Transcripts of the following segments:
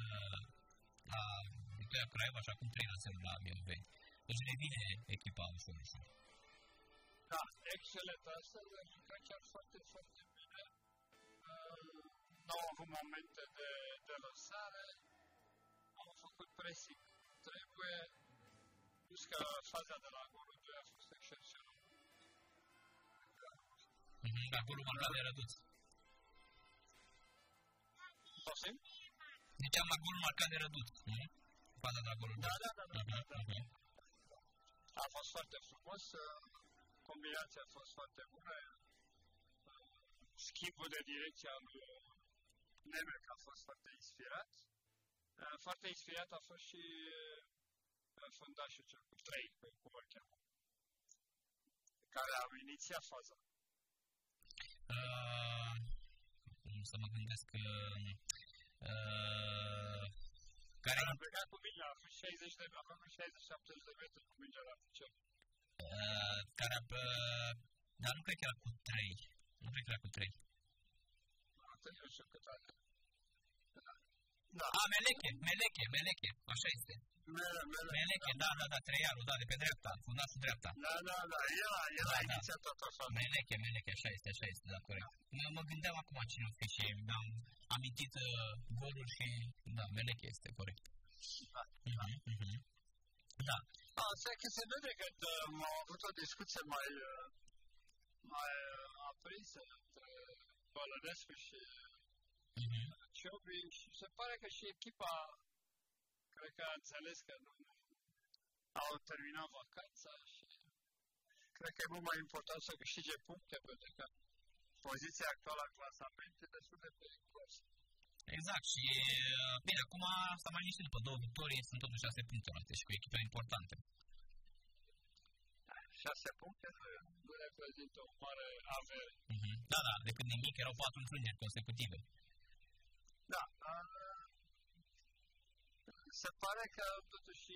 uh, la Victoria Craiova, așa cum 3 la 0 la Mioveni. Deci revine echipa ușor, ușor. Da, excelent. Astăzi a jucat chiar foarte, foarte bine. Uh, nu au avut momente de, de lăsare. Au făcut pressing. Trebuie. Plus că faza de la golul 2 a fost excepțională. La golul marcat de Răduț. Poftim? Ziceam la golul marcat de Răduț. Mm-hmm? Faza de la golul Da, da, da. da, da, da. Mm-hmm. A fost foarte frumos. uh, Combinația a fost foarte bună. uh, Schimbul de direcție al lui Nemec a fost foarte inspirat. Uh, Foarte inspirat a fost și uh, fundașul cel cu trei, cum îl cheamă, care au inițiat faza. Uh, să mă gândesc că... Care Care a plecat cu mingea, a fost 60 de, a făcut 60-70 de metri cu mingea la picior. uh, care a, dar nu cred că era cu 3. Nu cred că era cu 3. Atât eu știu cât are. Da. A, Meleche, Meleche, Meleche, așa este. Mele, mele. Meleche, da, da, da, treiarul, da, de pe dreapta, fundașul dreapta. Da, da, da, el a, el a Da, da. inițiat tot așa. Meleche, Meleche, așa este, așa este, da, corect. Mă, mă gândeam acum cine o fi și am amintit uh, golul și, da, Meleche este, corect. Da. Uh-huh, uh-huh. Da, Asta că se vede că uh, au avut o discuție mai, uh, mai uh, aprinsă între Bălănescu și uh-huh. Ciobi și se pare că și echipa cred că a înțeles că nu au terminat vacanța și cred că e mult mai important să câștige puncte pentru că poziția actuală a clasamentului e destul de periculoasă. Exact și uh, bine, acum s-a mai liniștit după două victorii, sunt totuși șase puncte luate și cu echipe importante. Șase puncte nu- nu reprezintă o mare avere. Uh-huh. Da, da, de când nimic erau patru înfrângeri consecutive. Da. uh, Se pare că totuși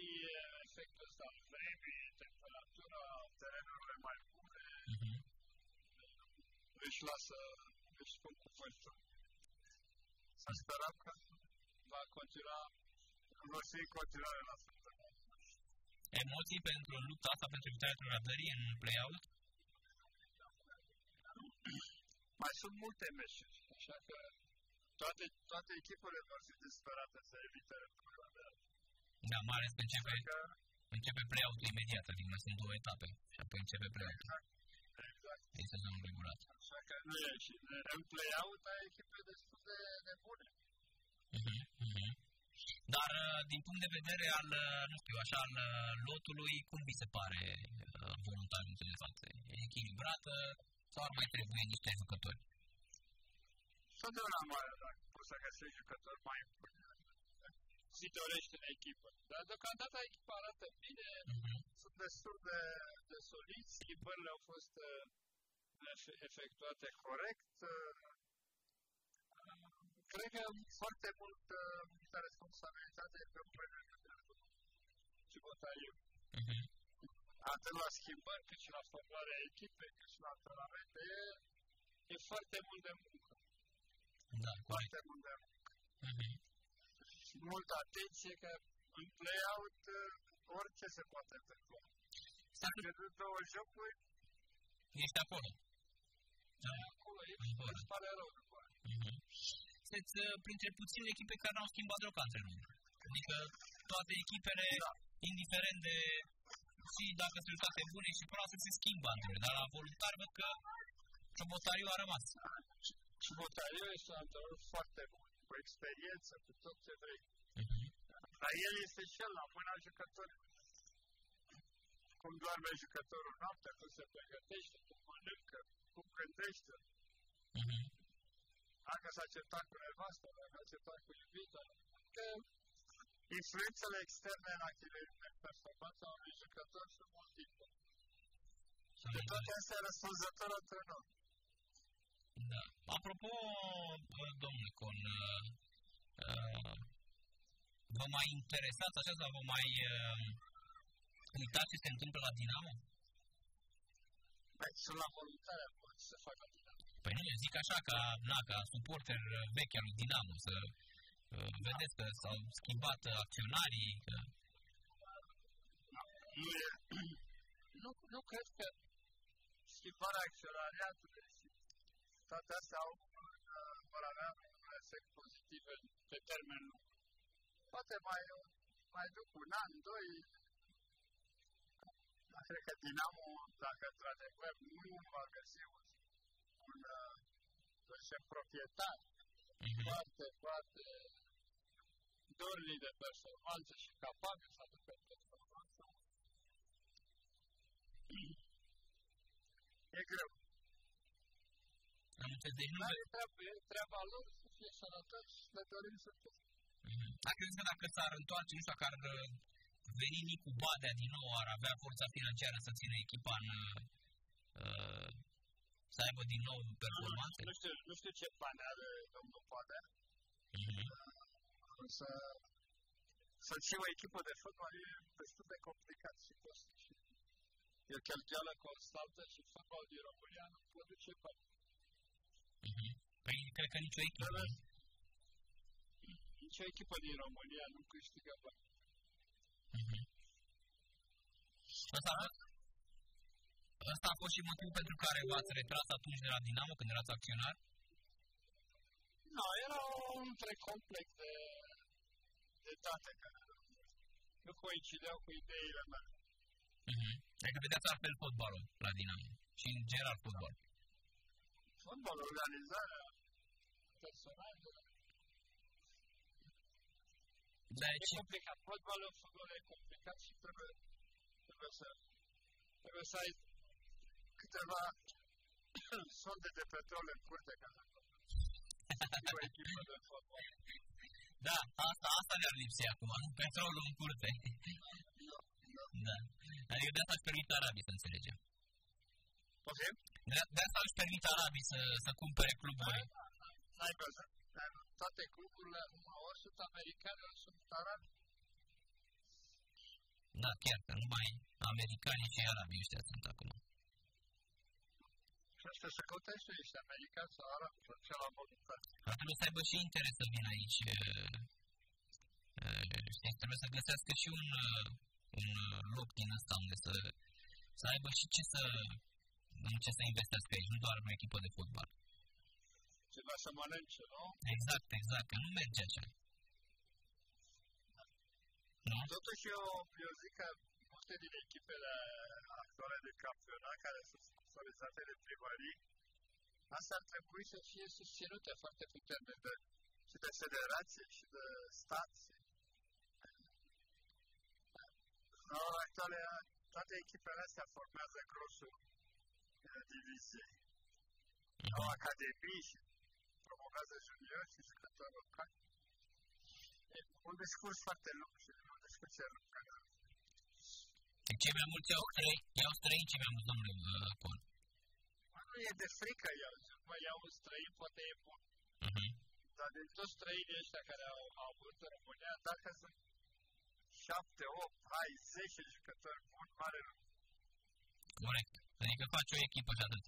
efectul ăsta al vremii, temperatura, terenurile mai bune, Uh-huh. își lasă, își spun cuvântul. Să sperăm că va continua, vor fi în continuare la fel de bun. Emoții pentru lupta asta pentru victoria trădării în play-out? Mai sunt multe meciuri, așa că toate, toate echipele vor fi disperate să evite ruptura de Da, mai ales că începe, Că, începe play-out-ul imediat, adică mai sunt două etape și apoi începe play-out-ul. exact. E sezonul regulat. Așa că nu e și în play-out ai echipe destul de, de bune. Uh-huh. Uh-huh. Dar uh, din punct de vedere al, uh, nu știu, așa, al uh, lotului, cum vi se pare uh, voluntarul de față? E echilibrată sau ar mai trebuie niște jucători? Totdeauna mai dacă poți să găsești jucători mai buni. Si dorești în echipă. Dar deocamdată echipa arată bine, Uh-huh. sunt destul de, de soliți, schimbările au fost uh, efe- efectuate corect. Uh, cred că foarte mult uh, multă responsabilitate e pe umărul și Botariu. Uh-huh. Atât la schimbări, cât și la formarea echipei, cât și la antrenamente, e, e foarte mult de muncă. Da, corect. Foarte mult de muncă. Uh-huh. Și multă atenție că în play-out uh, orice se poate întâmpla. Dacă Dacă de două jocuri, ești acolo. Da. acolo e În și fără. îți pare rău după aia. Uh-huh. Sunteți uh, printre puține echipe care n-au schimbat deloc antrenor. Adică toate echipele, Da. indiferent de și dacă sunt toate bune și proaste, se schimbă antrenor. Dar la voluntar văd că Ciobotariu a rămas. Și Botariu este un antrenor foarte bun, cu experiență, cu tot ce vrei. Uh-huh. Dar el este și el la mâna jucătorilor. Cum doarme jucătorul noaptea, cum se pregătește, cum mănâncă, cum gândește. Uh-huh. Dacă s-a certat cu nevastă, dacă s-a certat cu iubita. Că influențele externe în activitățile în performanța unui jucător sunt multiple. Și de toate astea e răspunzător antrenor. Da. Apropo, bă, domnule Con, uh, uh, vă mai interesați așa sau vă mai uh, uitați ce se întâmplă la Dinamo? Băi, sunt la voluntare acum să facă din Păi nu, eu zic așa, ca, na, ca suporter uh, vechi al lui Dinamo, să Uh, vedeți că s-au schimbat acționarii, că... Nu, e, nu, nu cred că schimbarea acționariatului și toate astea au, uh, vor avea un efect pozitiv pe termen lung. Poate mai, mai duc un an, doi, cred că Dinamo, dacă într-adevăr nu va găsi un, un, un proprietar uh-huh. foarte, foarte dornic de performanță și capabil să aducă performanță, e greu. Am înțeles, deci nu... Dar e treaba, e treaba lor să fie sănătoși și le dorim să fie. Mm-hmm. Dar crezi că dacă s-ar întoarce, nu știu, dacă ar uh, veni Nicu Badea din nou, ar avea forța financiară să țină echipa în, uh, să aibă din nou performanțe? Nu, nu, știu, nu știu ce plan are domnul Badea. Mm-hmm. Să, să ții o echipă de fotbal e destul de complicat și cost. E o cheltuială constantă și fotbalul din România nu produce bani. Mm-hmm. Păi cred că nicio echipă. Da, nicio echipă din România nu câștigă bani. Mm-hmm. Asta, asta a fost și motivul pentru care v-ați retras atunci de la Dinamo când erați acționar? Nu, no, era un întreg complex de, de date care nu coincideau cu ideile mele. Mm-hmm. Adică vedeați altfel fotbalul la Dinamo și în general fotbal. Fotbalul, organizarea, personajele, da, e complicat. Fotbalul, fotbalul e complicat și trebuie, trebuie să, trebuie să ai câteva sonde de petrol în curte ca să o echipă de fotbal. Da, asta, asta ne-ar lipsi acum, petrolul în curte. Da. Adică de asta își permit arabii să înțelegem. Poftim? De, de asta își permit arabii să, să cumpere cluburi. N-ai văzut? toate cluburile ori sunt americane, ori sunt arabi. Da, chiar că numai americanii și arabii ăștia sunt acum. Și asta să căutați și ești american sau arab, sau ce la modul Ar trebui să aibă și interes să vină aici. Știi, trebuie să găsească și un, un loc din ăsta unde să, să aibă și ce să, în ce să investească aici, nu doar în o echipă de fotbal ceva să mănânce, nu? Exact, exact, că nu merge așa. Nu? Totuși eu, eu zic că multe din echipele actuale de campionat care sunt sponsorizate de primării, asta ar trebui să fie susținute foarte puternic de, și de federație și de stat. La ora actuală, toate echipele astea formează grosul diviziei. Au academii și promovează juniori și jucători locali. E un discurs foarte lung și un discurs lungă. Cei mai mulți au străini, iau străini cei mai mulți, domnule uh, Con. Nu e de frică, eu zic, mă iau un străin, poate e bun. Uh-huh. Dar din toți străinii ăștia care au, au avut în România, dacă sunt 7, 8, hai 10 jucători buni, mare lucru. Corect. Adică faci o echipă și atât.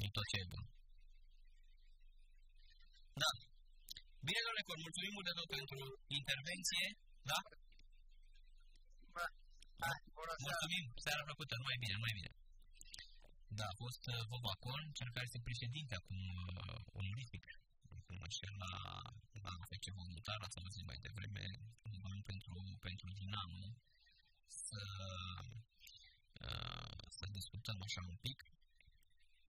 Din tot ce e bun. Da. Bine, domnule Cor, mulțumim mult de tot pentru intervenție. Da? Da. da. Mulțumim. Seara plăcută. Mai bine, mai bine. Da, a fost uh, Boba Con, cel care este președinte acum uh, onorific. Nu mă știu, la, la FC Voluntar, ați auzit mai devreme, un pentru, pentru Dinamo, să, uh, să discutăm așa un pic